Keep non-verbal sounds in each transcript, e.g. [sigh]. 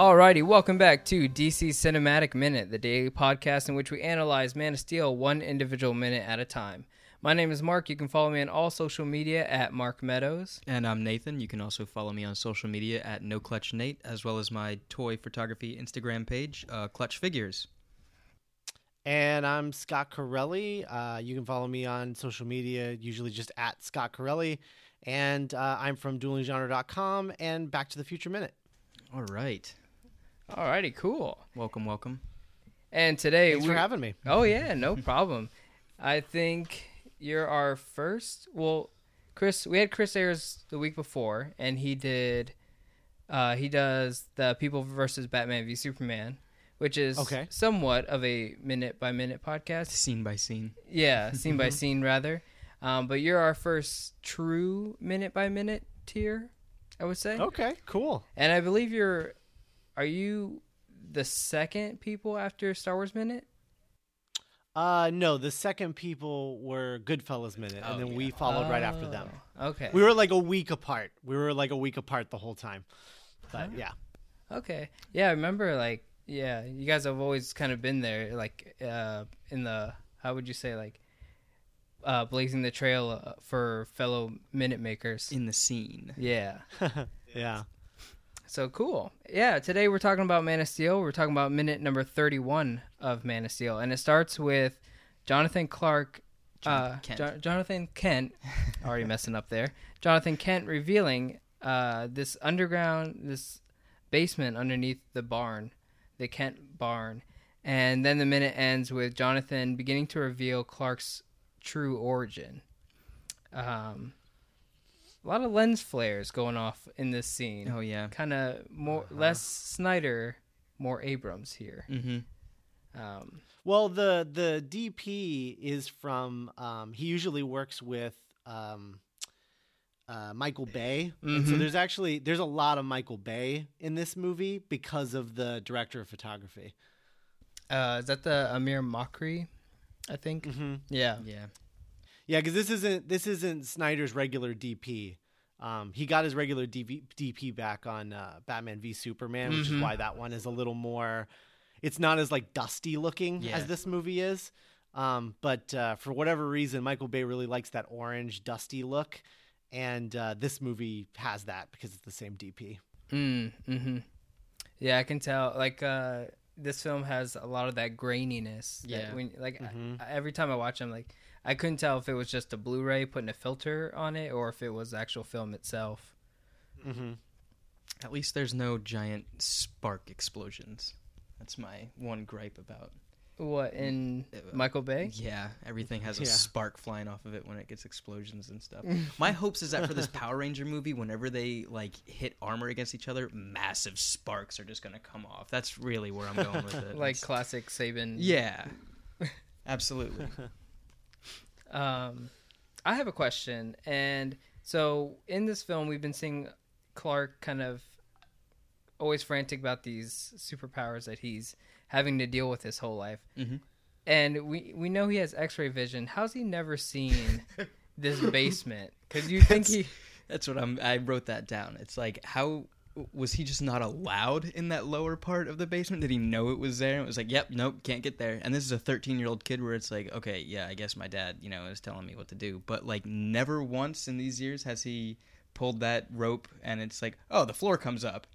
Alrighty, welcome back to DC Cinematic Minute, the daily podcast in which we analyze Man of Steel one individual minute at a time. My name is Mark. You can follow me on all social media at Mark Meadows. And I'm Nathan. You can also follow me on social media at No Clutch Nate, as well as my toy photography Instagram page, uh, Clutch Figures. And I'm Scott Corelli. Uh, you can follow me on social media, usually just at Scott Corelli. And uh, I'm from duelinggenre.com and Back to the Future Minute. All right. Alrighty, cool. Welcome, welcome. And today Thanks we for having me. Oh yeah, no [laughs] problem. I think you're our first. Well, Chris, we had Chris Ayers the week before, and he did. Uh, he does the People versus Batman v Superman, which is Okay. somewhat of a minute by minute podcast. Scene by scene. Yeah, [laughs] scene by scene rather. Um, but you're our first true minute by minute tier, I would say. Okay, cool. And I believe you're. Are you the second people after Star Wars minute? Uh, no, the second people were Goodfellas Minute, and Oh, then yeah. we followed right after them. Oh, Okay. We were like a week apart. We were like a week apart the whole time. But yeah. Okay. Yeah, I remember like yeah, you guys have always kind of been there like uh in the how would you say like uh blazing the trail uh, for fellow minute makers. In the scene. Yeah. [laughs] Yeah. So cool. Yeah, today we're talking about Man of Steel. We're talking about minute number 31 of Man of Steel and it starts with Jonathan Clark uh Jonathan Kent. Jo- Jonathan Kent [laughs] already messing up there. Jonathan Kent revealing uh this underground this basement underneath the barn, the Kent barn. And then the minute ends with Jonathan beginning to reveal Clark's true origin. Um, a lot of lens flares going off in this scene. Oh, yeah. Kind of more Uh-huh. less Snyder, more Abrams here. Mm-hmm. Um, Well, the the DP is from. Um, he usually works with um, uh, Michael Bay, and so Mhm. there's actually there's a lot of Michael Bay in this movie because of the director of photography. uh, is that the Amir Mokri? I think. Mm-hmm. Yeah. Yeah. Yeah, because this isn't this isn't Snyder's regular DP. Um, he got his regular DV, DP back on uh, Batman v Superman, which Mhm. is why that one is a little more. It's not as like dusty looking Yeah. as this movie is. Um, but uh, for whatever reason, Michael Bay really likes that orange, dusty look, and uh, this movie has that because it's the same DP. Mm, hmm Yeah, I can tell. Like, uh, this film has a lot of that graininess. that Yeah. When, like, Mhm. I, every time I watch them, like, I couldn't tell if it was just a Blu-ray putting a filter on it or if it was the actual film itself. Mm-hmm. At least there's no giant spark explosions. That's my one gripe about. What in Uh, Michael Bay? Yeah, everything has a Yeah. spark flying off of it when it gets explosions and stuff. [laughs] My hopes is that for this Power Ranger movie, whenever they like hit armor against each other, massive sparks are just gonna come off. That's really where I'm going with it. [laughs] Like It's- classic Saban. yeah, [laughs] absolutely. Um, I have a question, and so in this film, we've been seeing Clark kind of always frantic about these superpowers that he's having to deal with his whole life, hmm and we we know he has X-ray vision. How's he never seen this [laughs] basement? Because you think he That's what I'm. I wrote that down. It's like how was he just not allowed in that lower part of the basement? Did he know it was there? And it was like, yep, nope, can't get there. And this is a 13 year old kid where it's like, okay, yeah, I guess my dad, you know, is telling me what to do. But like, never once in these years has he pulled that rope and it's like, oh, the floor comes up.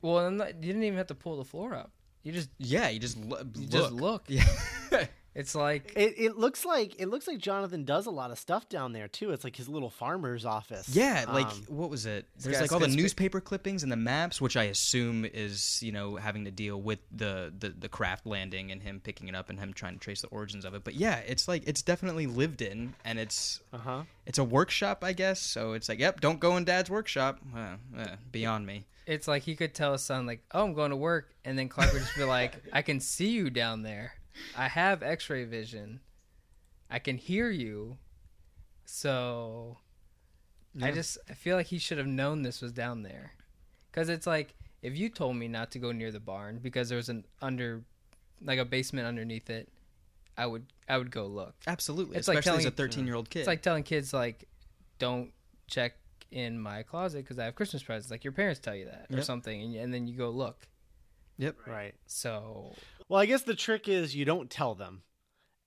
well, you didn't even have to pull the floor up. You just Yeah, you just lo- you look. just look. [laughs] Yeah. It's like It, it looks like it looks like Jonathan does a lot of stuff down there too. It's like his little farmer's office. Yeah, like Um, what was it? There's like all the conspi- newspaper clippings and the maps, which I assume is you know having to deal with the, the the craft landing and him picking it up and him trying to trace the origins of it. But yeah, it's like it's definitely lived in, and it's uh-huh. it's a workshop, I guess. So it's like, yep, don't go in Dad's workshop. Well, uh, beyond me. it's like he could tell his son like, "Oh, I'm going to work," and then Clark would just be like, "I can see you down there. I have X-ray vision. I can hear you." So, I just I feel like he should have known this was down there, because it's like if you told me not to go near the barn because there was an under, like a basement underneath it, I would I would go look. Absolutely, It's like especially as a 13 year old kid. It's like telling kids like, don't check in my closet because I have Christmas presents. Like your parents tell you that or something, and, and then you go look. Yep. Right. So Well, I guess the trick is you don't tell them.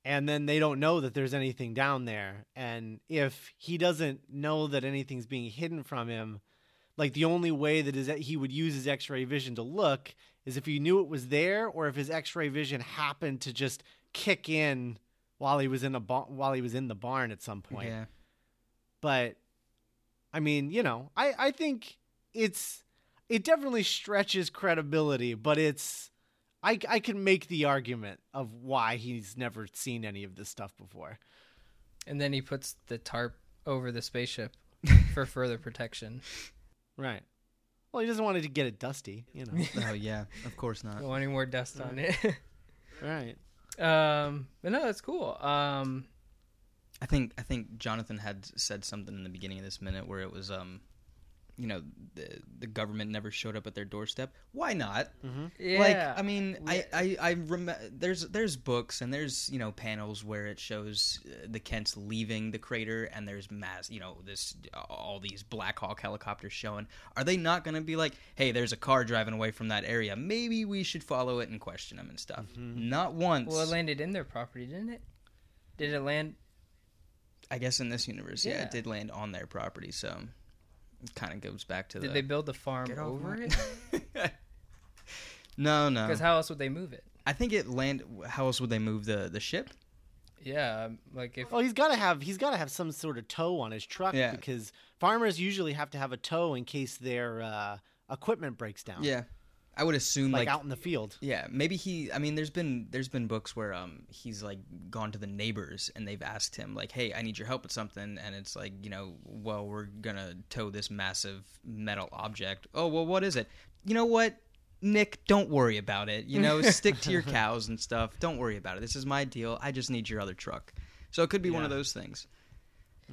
And then they don't know that there's anything down there. And if he doesn't know that anything's being hidden from him, like the only way that is that he would use his x-ray vision to look is if he knew it was there or if his x-ray vision happened to just kick in while he was in a ba- while he was in the barn at some point. Yeah. But I mean, you know, I I think it's it definitely stretches credibility, but it's I I can make the argument of why he's never seen any of this stuff before. and then he puts the tarp over the spaceship [laughs] for further protection. Right. Well, he doesn't want it to get it dusty, you know. [laughs] Oh yeah. Of course not. [laughs] Don't want any more dust on it. right. um, but no, that's cool. Um, I think I think Jonathan had said something in the beginning of this minute where it was um, you know, the the government never showed up at their doorstep. Why not? yeah, Like I mean, I I I rem- there's there's books and there's you know panels where it shows uh, the Kents leaving the crater and there's mass you know this all these Black Hawk helicopters showing. Are they not going to be like, hey, there's a car driving away from that area. Maybe we should follow it and question them and stuff. Not once. well, it landed in their property, didn't it? Did it land? I guess in this universe, yeah, Yeah. it did land on their property, so it kind of goes back to Did the. they build the farm Get off over it? [laughs] no, no. Because how else would they move it? I think it land. How else would they move the the ship? Yeah, um, like if Well, he's got to have he's got to have some sort of tow on his truck Yeah. because farmers usually have to have a tow in case their uh, equipment breaks down. Yeah, I would assume Like, like, out in the field. yeah, maybe he. I mean, there's been there's been books where um he's like gone to the neighbors and they've asked him like, hey, I need your help with something, and it's like you know, well, we're gonna tow this massive metal object. Oh well, what is it? You know what? Nick, don't worry about it. You know, [laughs] stick to your cows and stuff. Don't worry about it. This is my deal. I just need your other truck. So it could be one of those things.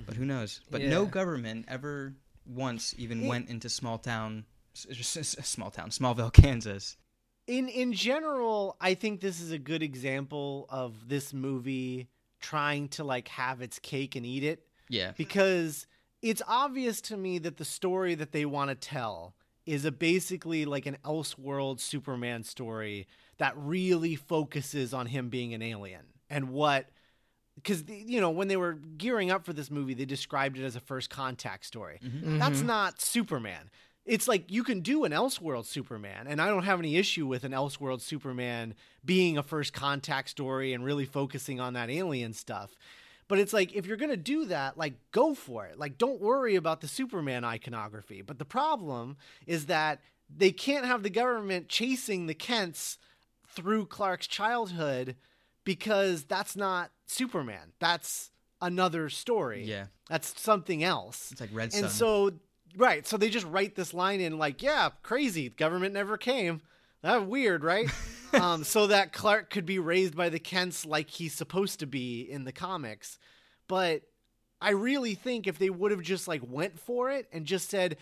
But who knows? But no government ever once even went into small town, small town, Smallville, [laughs] Kansas. in in general, I think this is a good example of this movie trying to like have its cake and eat it. Yeah. because it's obvious to me that the story that they want to tell is a basically like an Elseworld Superman story that really focuses on him being an alien and what because you know when they were gearing up for this movie they described it as a first contact story. Mm-hmm. Mm-hmm. That's not superman it's like you can do an elseworld superman and i don't have any issue with an elseworld superman being a first contact story and really focusing on that alien stuff. But it's like if you're going to do that like go for it. Like don't worry about the superman iconography. But the problem is that they can't have the government chasing the kents through clark's childhood because that's not superman. That's another story. Yeah. that's something else. It's like Red Son. and so right so they just write this line in like yeah crazy government never came. That weird right? [laughs] Um, so that clark could be raised by the kents like he's supposed to be in the comics. But i really think if they would have just like went for it and just said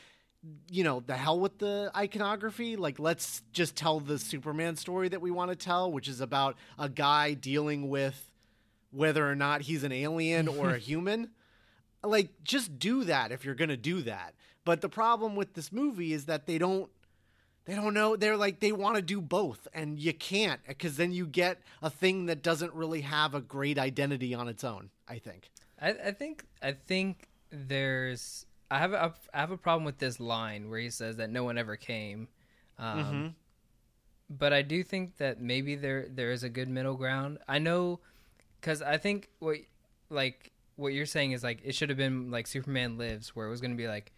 you know the hell with the iconography like let's just tell the superman story that we want to tell which is about a guy dealing with whether or not he's an alien or a [laughs] human. Like just do that if you're gonna do that but the problem with this movie is that they don't they don't know they're like they want to do both and you can't because then you get a thing that doesn't really have a great identity on its own i think I, I think I think there's I have a, I have a problem with this line where he says that no one ever came, um, but I do think that maybe there there is a good middle ground. I know because I think what like what you're saying is like it should have been like Superman Lives where it was going to be like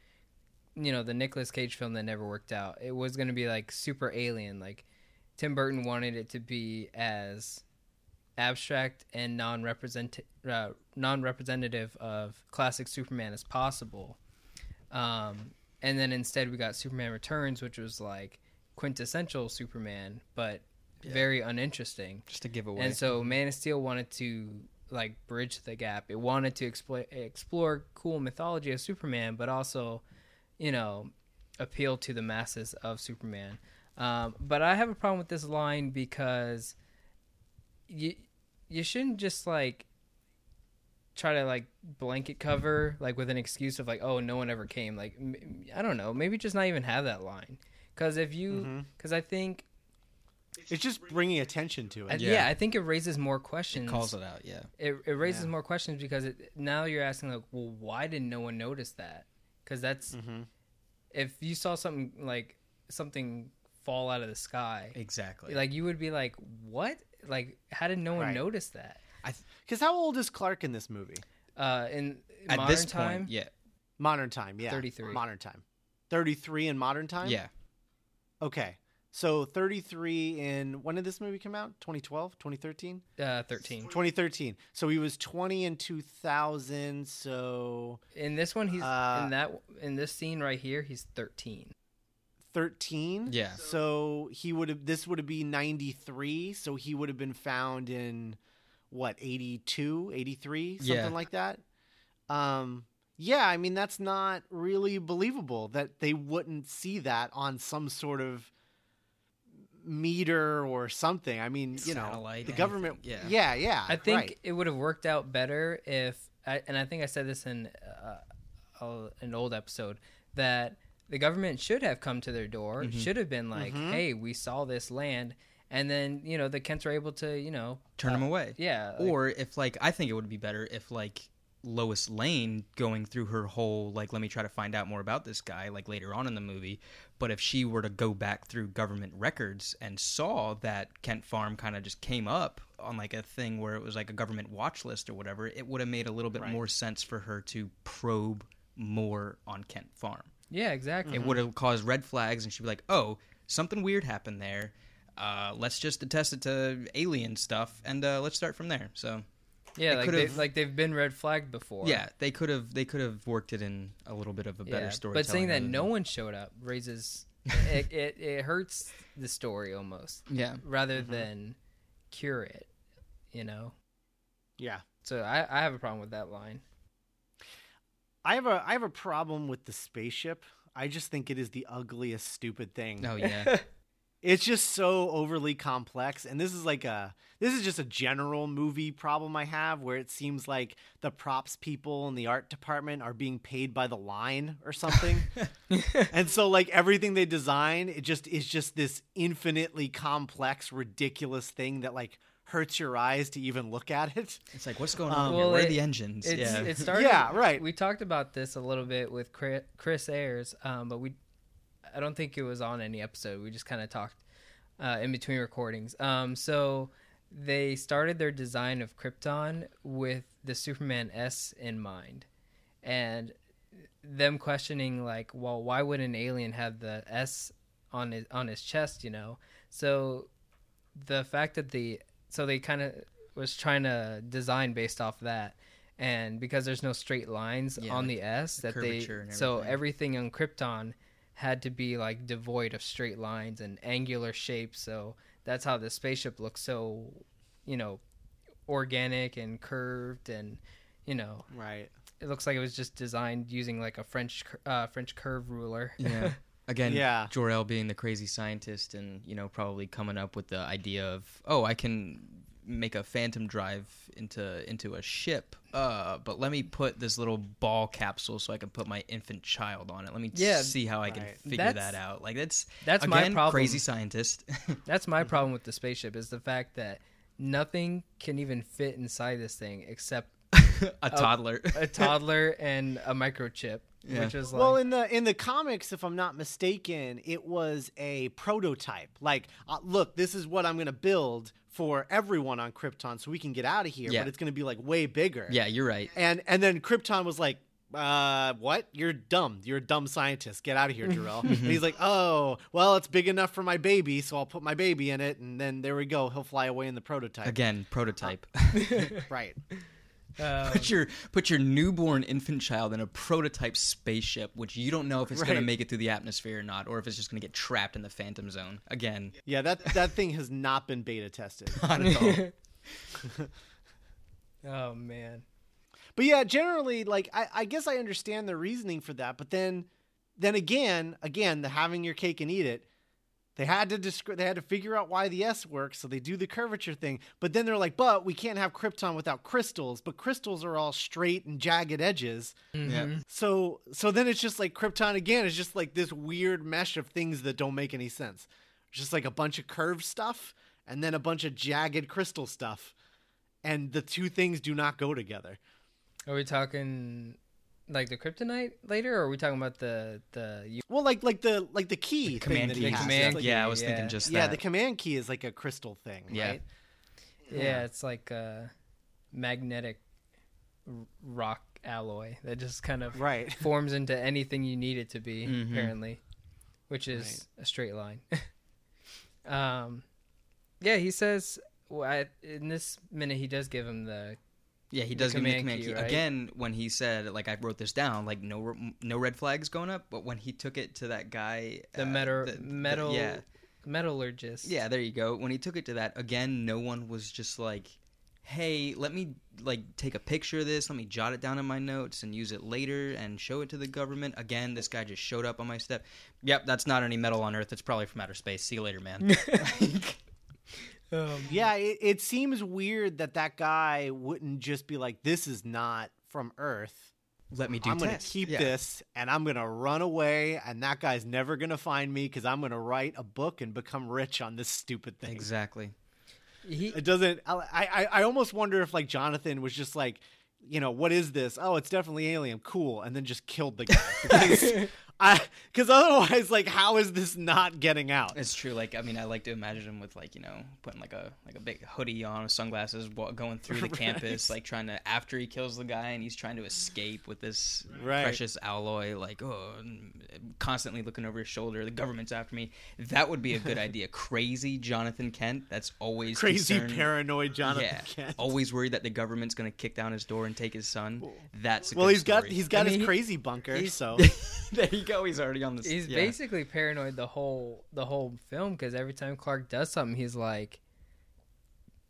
you know the Nicolas Cage film that never worked out. It was going to be like super alien like Tim Burton wanted it to be as abstract and non-represent uh, non-representative of classic Superman as possible. Um, and then instead we got Superman Returns, which was like quintessential Superman, but very uninteresting. just a giveaway. And so Man of Steel wanted to like bridge the gap. It wanted to explore explore cool mythology of Superman, but also, you know, appeal to the masses of Superman. Um, but I have a problem with this line because you you shouldn't just like try to like blanket cover like with an excuse of like oh no one ever came like m- I don't know maybe just not even have that line because if you because I think It's just bringing attention to I- it. yeah. Yeah. I think it raises more questions. It calls it out. Yeah. it, it raises Yeah. more questions because it, now you're asking like, well, why didn't no one notice that? Because that's hmm if you saw something like something fall out of the sky, Exactly. like you would be like, what? Like, how did no one Right. notice that? I because how old is Clark in this movie? Uh, in at modern this time, point, yeah, Modern time, yeah. 33. Modern time. 33 in modern time? yeah, Okay. So 33 in when did this movie come out? 2012, 2013? uh, thirteen. 2013. So he was 20 in 2000, so In this one, he's Uh, in that in this scene right here, he's thirteen. 13. yeah. So he would have this would have been 93, so he would have been found in what, 82, 83, something Yeah. like that. Um yeah, I mean that's not really believable that they wouldn't see that on some sort of meter or something. I mean, you know, Satellite, the anything, government yeah. Yeah, yeah. I think right. it would have worked out better if, I, and I think I said this in uh, an old episode that the government should have come to their door, Mm-hmm. should have been like, Mhm. "Hey, we saw this land," and then you know the Kents are able to, you know, Turn uh, him away. Yeah, like- Or if like I think it would be better if like Lois Lane going through her whole like let me try to find out more about this guy like later on in the movie, but if she were to go back through government records and saw that Kent Farm kind of just came up on like a thing where it was like a government watch list or whatever, it would have made a little bit Right. more sense for her to probe more on Kent Farm. yeah, exactly. It would have caused red flags and she'd be like, "Oh, something weird happened there. Uh, let's just attest it to alien stuff and uh, let's start from there." So Yeah, It like, could've- they, like they've been red flagged before. Yeah, they could have they could have worked it in a little bit of a better yeah. story. But saying that no one showed up raises [laughs] it, it. It hurts the story almost, yeah, rather Mhm. than cure it. You know. yeah. So I, I have a problem with that line. I have a I have a problem with the spaceship. I just think it is the ugliest stupid thing. oh yeah, [laughs] It's just so overly complex and this is like a this is just a general movie problem I have where it seems like the props people in the art department are being paid by the line or something. [laughs] and so like everything they design it just is just this infinitely complex ridiculous thing that like hurts your eyes to even look at it. it's like what's going Um, on? here? Well, Where it- are the engines? It's, yeah, it [laughs] started. Yeah, right. We talked about this a little bit with Chris, Chris Ayers, um, but we, I don't think it was on any episode. We just kind of talked uh, in between recordings. Um, so they started their design of Krypton with the Superman S in mind, and them questioning like, well, why would an alien have the S on his on his chest? You know, so the fact that the so they kind of was trying to design based off that and because there's no straight lines Yeah, on the s that they so everything on krypton had to be like devoid of straight lines and angular shapes so that's how the spaceship looks so you know organic and curved and you know Right. it looks like it was just designed using like a french uh, french curve ruler yeah. [laughs] Again, Yeah. Jor-El being the crazy scientist and you know probably coming up with the idea of oh I can make a phantom drive into into a ship uh but let me put this little ball capsule so I can put my infant child on it let me Yeah, see how I can right. figure That's- that out like that's that's my problem crazy scientist [laughs] That's my problem with the spaceship is the fact that nothing can even fit inside this thing except [laughs] a toddler [laughs] a toddler and a microchip, Yeah. which is like well, in the in the comics, if I'm not mistaken, it was a prototype. Like, uh, look, this is what I'm going to build for everyone on Krypton, so we can get out of here. Yeah. But it's going to be like way bigger. yeah you're right And and then Krypton was like, uh, what? You're dumb. You're a dumb scientist. Get out of here, Jor-El. [laughs] and he's like, oh, well, it's big enough for my baby, so I'll put my baby in it, and then there we go. He'll fly away in the prototype. again prototype [laughs] Right. [laughs] uh, put your put your newborn infant child in a prototype spaceship, which you don't know if it's going to make it through the atmosphere or not, or if it's just going to get trapped in the phantom zone. Again, Yeah, that that thing has not been beta tested. [laughs] not at all. [laughs] oh man, But yeah, generally, like I, I guess I understand the reasoning for that. But then, then again, again, the having your cake and eat it. They had to descri- they had to figure out why the S works, so they do the curvature thing. But then they're like, but we can't have Krypton without crystals. But crystals are all straight and jagged edges. Yeah. Mhm. So so then it's just like Krypton again It's just like this weird mesh of things that don't make any sense. It's just like a bunch of curved stuff and then a bunch of jagged crystal stuff. And the two things do not go together. Are we talking like the kryptonite later, or are we talking about the the? Well, like like the like the key thing command that key. has. command like- yeah, I was yeah. thinking just yeah, the command key is like a crystal thing, Yeah. right? Yeah, it's like a magnetic rock alloy that just kind of Right. [laughs] forms into anything you need it to be, Mhm. apparently, which is a straight line. [laughs] um, yeah, he says well, I, in this minute he does give him the Yeah, he does give me the command command key, key. right? again when he said like I wrote this down like no no red flags going up, but when he took it to that guy the uh, metal the- the- metal yeah. metallurgist. yeah there you go. When he took it to that again no one was just like hey let me like take a picture of this. Let me jot it down in my notes and use it later and show it to the government. Again this guy just showed up on my step. Yep that's not any metal on earth. It's probably from outer space. See you later man [laughs] [laughs] [laughs] Um, Yeah, it, it seems weird that that guy wouldn't just be like, "This is not from Earth. let me do I'm going to keep Yeah. this, and I'm going to run away, and that guy's never going to find me because I'm going to write a book and become rich on this stupid thing." exactly he, It doesn't. I, I I almost wonder if like Jonathan was just like, you know, what is this? Oh, it's definitely alien. Cool, and then just killed the guy [laughs] because I because otherwise, like, how is this not getting out? It's true. Like, I mean, I like to imagine him with like you know putting like a like a big hoodie on, with sunglasses, going through the [laughs] Right. campus, like trying to after he kills the guy and he's trying to escape with this Right. precious alloy, like oh, constantly looking over his shoulder. The government's after me. That would be a good [laughs] idea. Crazy Jonathan Kent. That's always Crazy concerned- paranoid Jonathan yeah, Kent. always worried that the government's gonna kick down his door and take his son. That's a well, good he's got he's got I mean, his crazy bunker, so [laughs] there you He's already on the. he's yeah. basically paranoid the whole the whole film because every time Clark does something, he's like,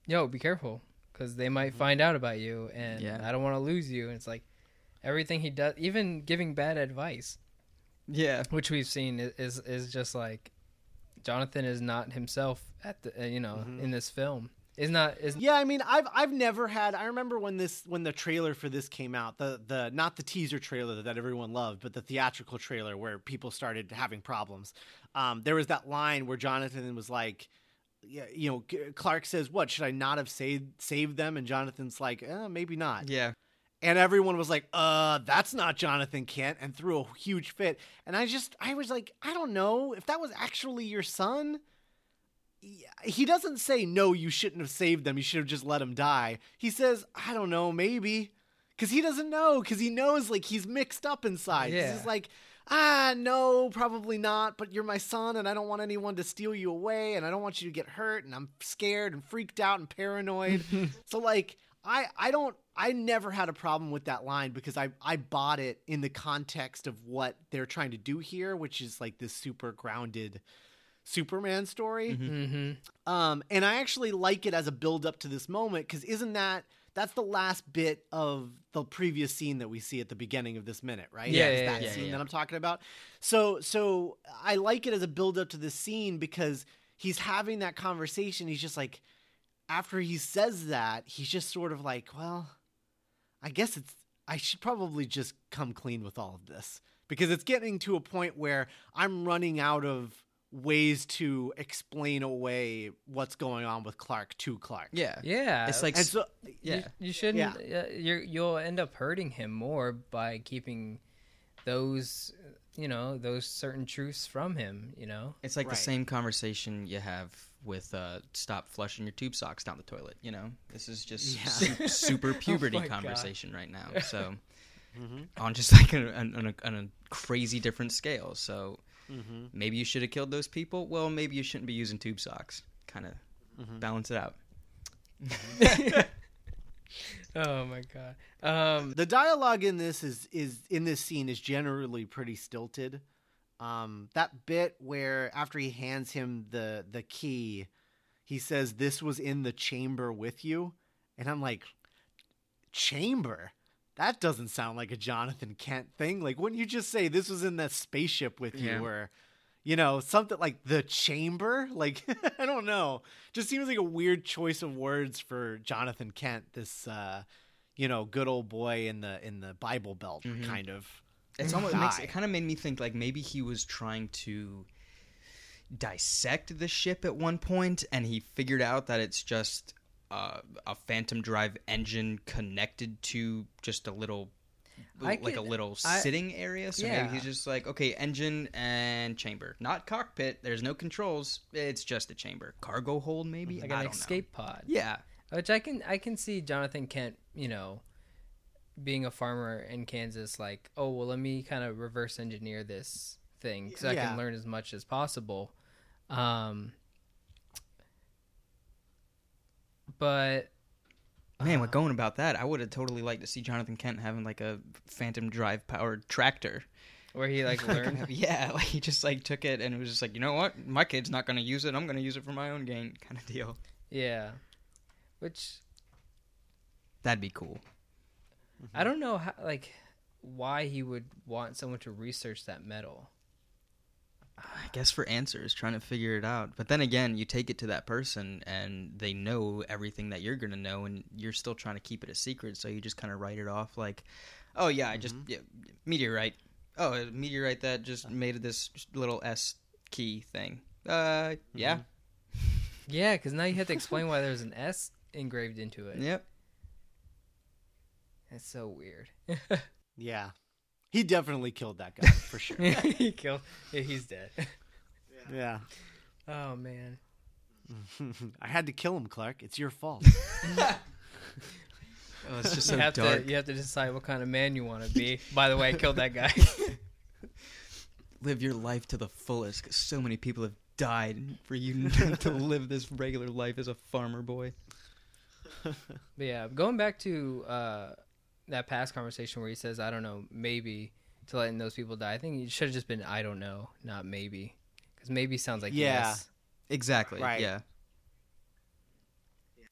"Yo, be careful, because they might find out about you, and Yeah. I don't want to lose you." And it's like everything he does, even giving bad advice, Yeah. which we've seen is is just like Jonathan is not himself at the you know Mhm. in this film is not is Yeah, I mean, I've I've never had. I remember when this when the trailer for this came out, the the not the teaser trailer that everyone loved, but the theatrical trailer where people started having problems. Um, there was that line where Jonathan was like, yeah, you know, Clark says, "What should I not have saved saved them?" And Jonathan's like, eh, "Maybe not." Yeah. And everyone was like, "Uh, that's not Jonathan Kent," and threw a huge fit. And I just, I was like, I don't know if that was actually your son. He doesn't say no. You shouldn't have saved them. You should have just let him die. He says, I don't know, maybe, because he doesn't know. Because he knows, like he's mixed up inside Yeah. He's like, ah, no, probably not. But you're my son, and I don't want anyone to steal you away, and I don't want you to get hurt, and I'm scared and freaked out and paranoid. [laughs] so like, I I don't I never had a problem with that line because I I bought it in the context of what they're trying to do here, which is like this super grounded Superman story. hmm Um, and I actually like it as a build up to this moment because isn't that that's the last bit of the previous scene that we see at the beginning of this minute, right? Yeah, It's yeah, that yeah, scene yeah. that I'm talking about. So, so I like it as a build up to this scene because he's having that conversation. He's just like, after he says that, he's just sort of like, well, I guess it's I should probably just come clean with all of this because it's getting to a point where I'm running out of ways to explain away what's going on with Clark to Clark. Yeah. yeah It's like And so yeah. You, you shouldn't. Uh, you're, you'll end up hurting him more by keeping those, you know, those certain truths from him. You know. It's like Right. the same conversation you have with uh, stop flushing your tube socks down the toilet. You know, this is just Yeah. su- [laughs] super puberty Oh my God. conversation right now. So [laughs] Mhm. on just like a, on, on a, on a crazy different scale. So Mhm. maybe you should have killed those people. Well, maybe you shouldn't be using tube socks. Kind of Mhm. balance it out. [laughs] Oh my god. Um. the dialogue in this is is in this scene is generally pretty stilted. Um, that bit where after he hands him the the key, he says, "This was in the chamber with you," and I'm like, "Chamber." That doesn't sound like a Jonathan Kent thing. Like, wouldn't you just say this was in that spaceship with you, Yeah. or, you know, something like the chamber? [laughs] Like, [laughs] I don't know. Just seems like a weird choice of words for Jonathan Kent. This, uh, you know, good old boy in the in the Bible Belt, Mhm. kind of. It's almost it makes it kind of made me think like maybe he was trying to dissect the ship at one point, and he figured out that it's just uh, a Phantom Drive engine connected to just a little. I like could- a little I- sitting area, so Yeah. maybe he's just like, okay, engine and chamber, not cockpit. There's no controls. It's just a chamber, cargo hold, maybe. like an don't know. escape pod. Yeah, Which I can I can see Jonathan Kent, you know, being a farmer in Kansas, like, oh well, let me kind of reverse engineer this thing because I can learn as much as possible. Um, but Man, what uh, going about that? I would have totally liked to see Jonathan Kent having like a Phantom Drive powered tractor. where he like [laughs] learned, [laughs] yeah, like he just like took it and it was just like, you know what, my kid's not going to use it. I'm going to use it for my own gain, [laughs] kind of deal. yeah, which That'd be cool. I mm-hmm. don't know how like why he would want someone to research that metal. I guess for answers, trying to figure it out. But then again, you take it to that person and they know everything that you're going to know, and you're still trying to keep it a secret. So you just kind of write it off like, oh yeah, I just mm-hmm. yeah, meteorite. Oh, a meteorite that just uh. made this little S key thing. Uh, yeah, mm-hmm. Yeah, because now you have to explain why there's an [laughs] S engraved into it. yep. It's so weird. [laughs] Yeah. He definitely killed that guy for sure. [laughs] he killed. Yeah, he's dead. yeah. Oh man. [laughs] I had to kill him, Clark. It's your fault. [laughs] Oh, it's just you have dark. to you have to decide what kind of man you want to be. By the way, I killed that guy. live your life to the fullest because so many people have died for you to live this regular life as a farmer boy. But yeah, going back to uh, that past conversation where he says, "I don't know, maybe," to letting those people die. I think it should have just been, "I don't know," not maybe, because maybe sounds like Yeah. yes. Exactly. Right. Yeah.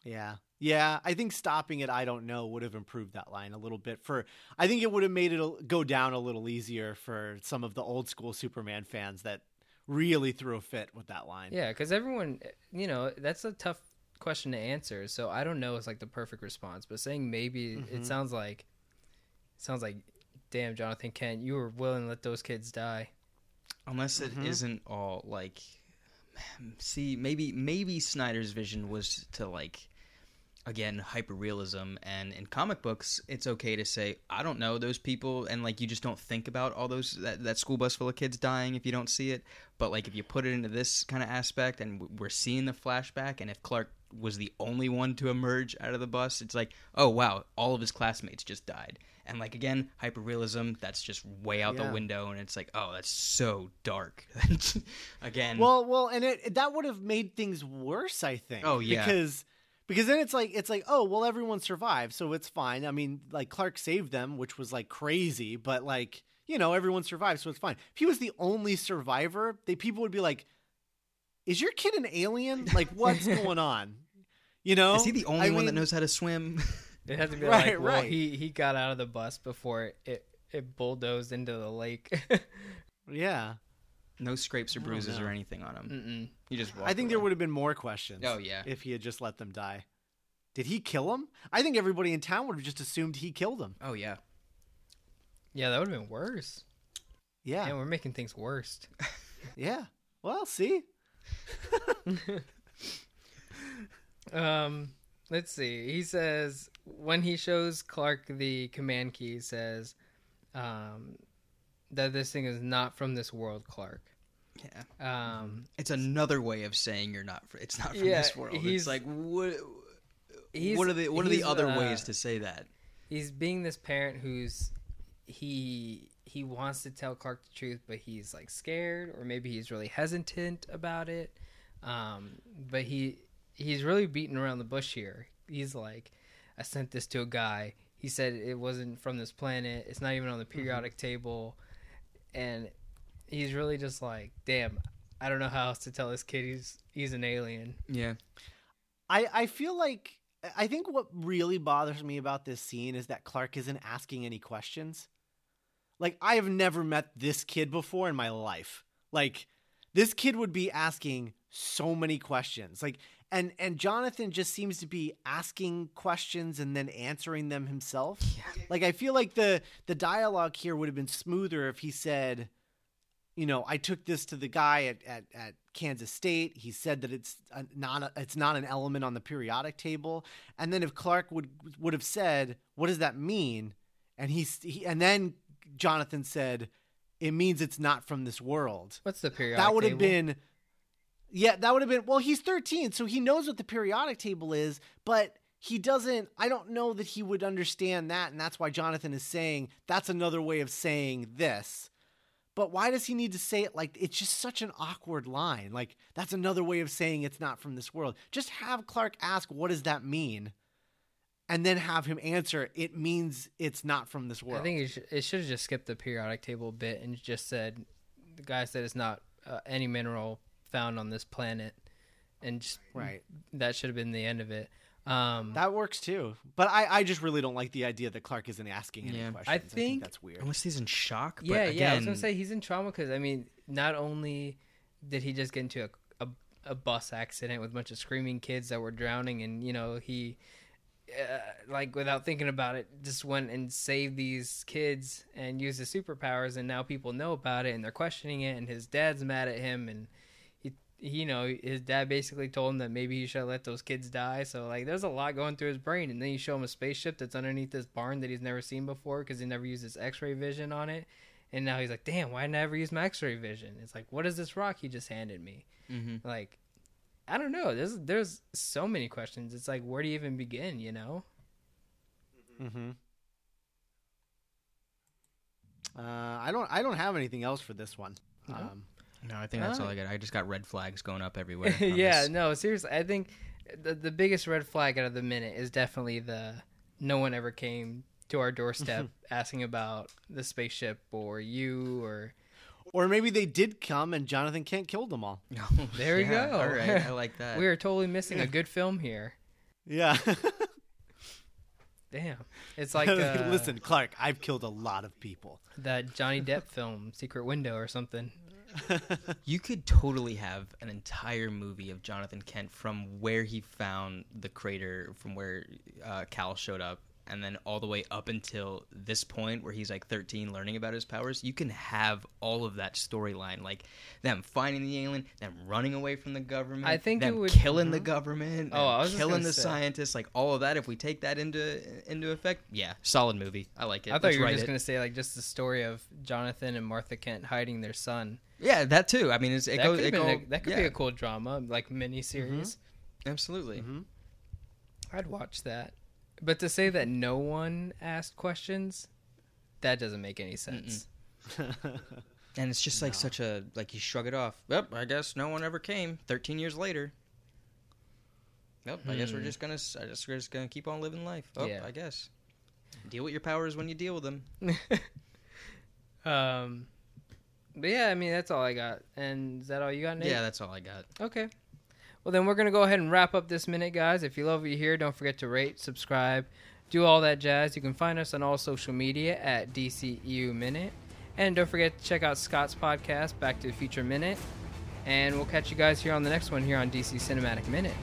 Yeah. Yeah, I think stopping at I don't know would have improved that line a little bit for I think it would have made it go down a little easier for some of the old school Superman fans that really threw a fit with that line. Yeah, because everyone, eh, you know, that's a tough question to answer. So I don't know It's like the perfect response, but saying maybe Mhm. it sounds like sounds like, damn, Jonathan Kent, you were willing to let those kids die. Unless it Mhm. not all like, see, maybe maybe Snyder's vision was to like, again, hyper realism, and in comic books, it's okay to say I don't know those people, and like you just don't think about all those that, that school bus full of kids dying if you don't see it. But like if you put it into this kind of aspect, and we're seeing the flashback, and if Clark was the only one to emerge out of the bus, it's like, oh wow, all of his classmates just died. And like again, hyper realism, that's just way out Yeah. the window, and it's like, oh, that's so dark. [laughs] again, Well, well, and it that would have made things worse, I think. Oh, yeah. because because then it's like it's like oh well everyone survived so it's fine. I mean like Clark saved them, which was like crazy, but like you know everyone survived, so it's fine. If he was the only survivor, they people would be like, "Is your kid an alien? Like what's [laughs] going on?" You know, is he the only I one that knows how to swim? [laughs] It has to be Right, like, well, right. he he got out of the bus before it it bulldozed into the lake. [laughs] Yeah, no scrapes or bruises or anything on him. Mm-mm. He just. I think there would have been more questions. Oh yeah. if he had just let them die. Did he kill him? I think everybody in town would have just assumed he killed him. Oh yeah. Yeah, that would have been worse. Yeah, Man, we're making things worse. [laughs] yeah. Well, see, [laughs] Um, let's see. He says when he shows Clark the command key, he says um, that this thing is not from this world, Clark. Yeah. Um, It's another way of saying you're not. It's not from Yeah, this world. he's- It's like what? what are the What are the other uh, ways to say that? he's being this parent who's he he wants to tell Clark the truth, but he's like scared, or maybe he's really hesitant about it. Um, but he he's really beating around the bush here. He's like, I sent this to a guy. He said it wasn't from this planet. It's not even on the periodic table, and he's really just like, damn. I don't know how else to tell this kid he's he's an alien. Yeah. I I feel like I think what really bothers me about this scene is that Clark isn't asking any questions. Like I have never met this kid before in my life. Like this kid would be asking so many questions. Like and and Jonathan just seems to be asking questions and then answering them himself. Yeah. Like I feel like the the dialogue here would have been smoother if he said you know, I took this to the guy at, at, at Kansas State. He said that it's a, not a, it's not an element on the periodic table. And then if Clark would would have said, "What does that mean?" and he's he, and then Jonathan said, "It means it's not from this world." What's the periodic? that would have been yeah that would have been well he's 13 so he knows what the periodic table is but he doesn't i don't know that he would understand that and that's why jonathan is saying that's another way of saying this but why does he need to say it like it's just such an awkward line. Like that's another way of saying it's not from this world. Just have clark ask what does that mean? And then have him answer it means it's not from this world I think it, sh- it should have just skipped the periodic table bit and just said the guy said it's not uh, any mineral found on this planet, and just right. that should have been the end of it. Um, that works too but i i just really don't like the idea that clark isn't asking any Yeah. questions I I think think- that's weird Unless he's in shock. But yeah, yeah. I was gonna say he's in trauma because I mean, not only did he just get into a, a a bus accident with a bunch of screaming kids that were drowning, and you know he. Uh, like without thinking about it, just went and saved these kids and used his superpowers, and now people know about it and they're questioning it. And his dad's mad at him, and he, he you know, his dad basically told him that maybe he should let those kids die. So like, there's a lot going through his brain, and then you show him a spaceship that's underneath this barn that he's never seen before because he never used his X-ray vision on it, and now he's like, damn, why didn't I ever use my X-ray vision? It's like, what is this rock he just handed me? Mhm. Like, I don't know. There's there's so many questions. It's like, where do you even begin? You know? Mm-hmm. Uh, I don't. I don't have anything else for this one. No? Um, No, I think that's all I got. I just got red flags going up everywhere. [laughs] yeah, this. no, seriously. I think the the biggest red flag out of the minute is definitely the no one ever came to our doorstep [laughs] asking about the spaceship or you or or maybe they did come and Jonathan Kent killed them all. [laughs] There you Yeah, go. All right, I like that. we are totally missing a good film here. Yeah. Damn, it's like uh, listen, Clark. I've killed a lot of people. that Johnny Depp film, Secret Window or something. [laughs] You could totally have an entire movie of Jonathan Kent from where he found the crater, from where uh, Cal showed up, and then all the way up until this point where he's like 13 learning about his powers. You can have all of that storyline, like them finding the alien, them running away from the government, I think it them would- killing the government, Oh, them I was killing the say. scientists, like all of that. If we take that into into effect, yeah, solid movie. I like it. I thought Let's you were just it. gonna say like just the story of Jonathan and Martha Kent hiding their son. Yeah, that too. I mean, it's, it that goes. could, It go, a, that could be a cool drama, like mini series. absolutely. Mhm. I'd watch that. But to say that no one asked questions, that doesn't make any sense. [laughs] And it's just like No. such a like you shrug it off. Yep, I guess no one ever came. Thirteen years later. Yep, I guess we're Hmm. just gonna. I guess we're just gonna keep on living life. Oh, Yeah. I guess. Deal with your powers when you deal with them. [laughs] Um, but yeah, I mean that's all I got. And is that all you got, Nate? Yeah, that's all I got. Okay. Well, then we're going to go ahead and wrap up this minute, guys. If you love what you hear, don't forget to rate, subscribe, do all that jazz. You can find us on all social media at DCU Minute. And don't forget to check out Scott's podcast, Back to the Future Minute. And we'll catch you guys here on the next one here on DC Cinematic Minute.